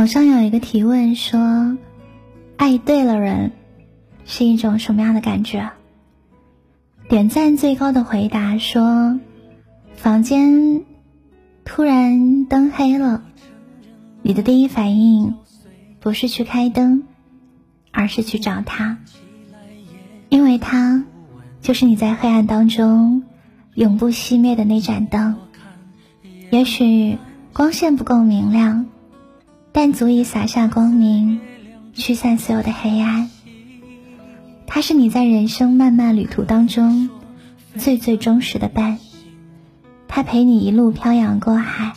网上有一个提问说：“爱对了人是一种什么样的感觉？”点赞最高的回答说：“房间突然灯黑了，你的第一反应不是去开灯，而是去找他，因为他就是你在黑暗当中永不熄灭的那盏灯。也许光线不够明亮。”但足以洒下光明，驱散所有的黑暗。它是你在人生漫漫旅途当中最最忠实的伴。它陪你一路漂洋过海，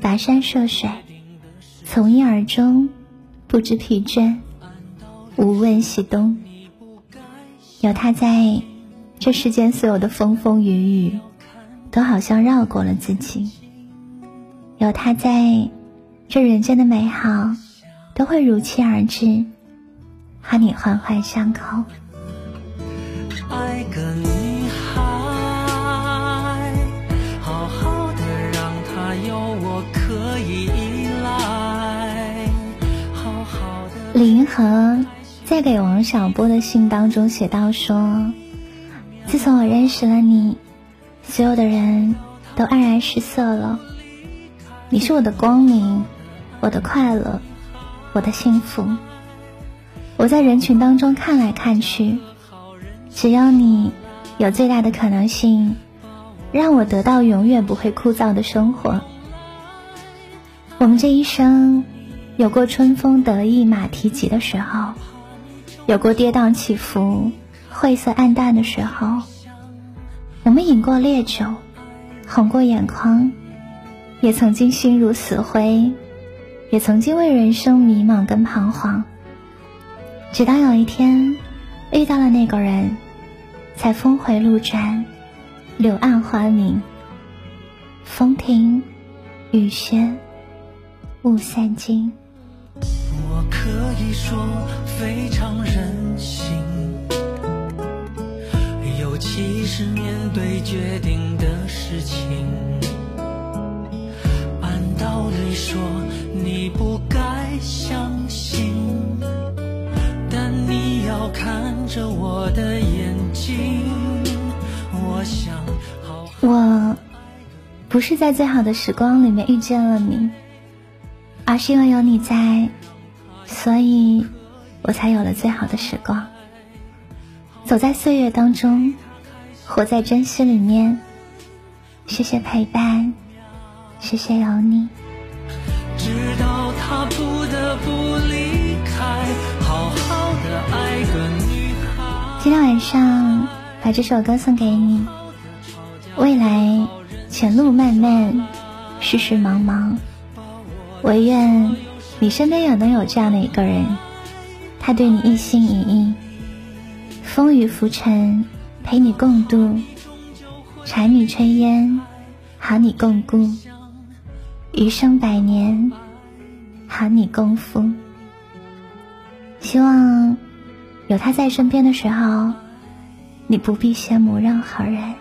跋山涉水，从一而终，不知疲倦，无问西东。有它在，这世间所有的风风雨雨，都好像绕过了自己。有它在。这人间的美好都会如期而至，和你环环相扣。爱个女孩，好好的让她有我可以依赖。好好的。李银河在给王小波的信当中写道说：“自从我认识了你，所有的人都黯然失色了。你是我的光明。”我的快乐，我的幸福。我在人群当中看来看去，只要你有最大的可能性，让我得到永远不会枯燥的生活。我们这一生，有过春风得意马蹄疾的时候，有过跌宕起伏、晦涩暗淡的时候。我们饮过烈酒，红过眼眶，也曾经心如死灰。也曾经为人生迷茫跟彷徨，直到有一天遇到了那个人，才峰回路转，柳暗花明，风停雨歇，雾散尽。我可以说非常任性，尤其是面对决定的事情。说你不该相信，但你要看着我的眼睛。我想，我不是在最好的时光里面遇见了你，而是因为有你在，所以我才有了最好的时光。走在岁月当中，活在珍惜里面。谢谢陪伴。谢谢有你。直到他不得不离开，好好的爱个女孩。今天晚上把这首歌送给你。未来前路漫漫，世事茫茫，唯愿你身边也能有这样的一个人，他对你一心一意，风雨浮沉陪你共度，柴米炊烟和你共孤。余生百年，喊你功夫。希望有他在身边的时候，你不必羡慕任何人。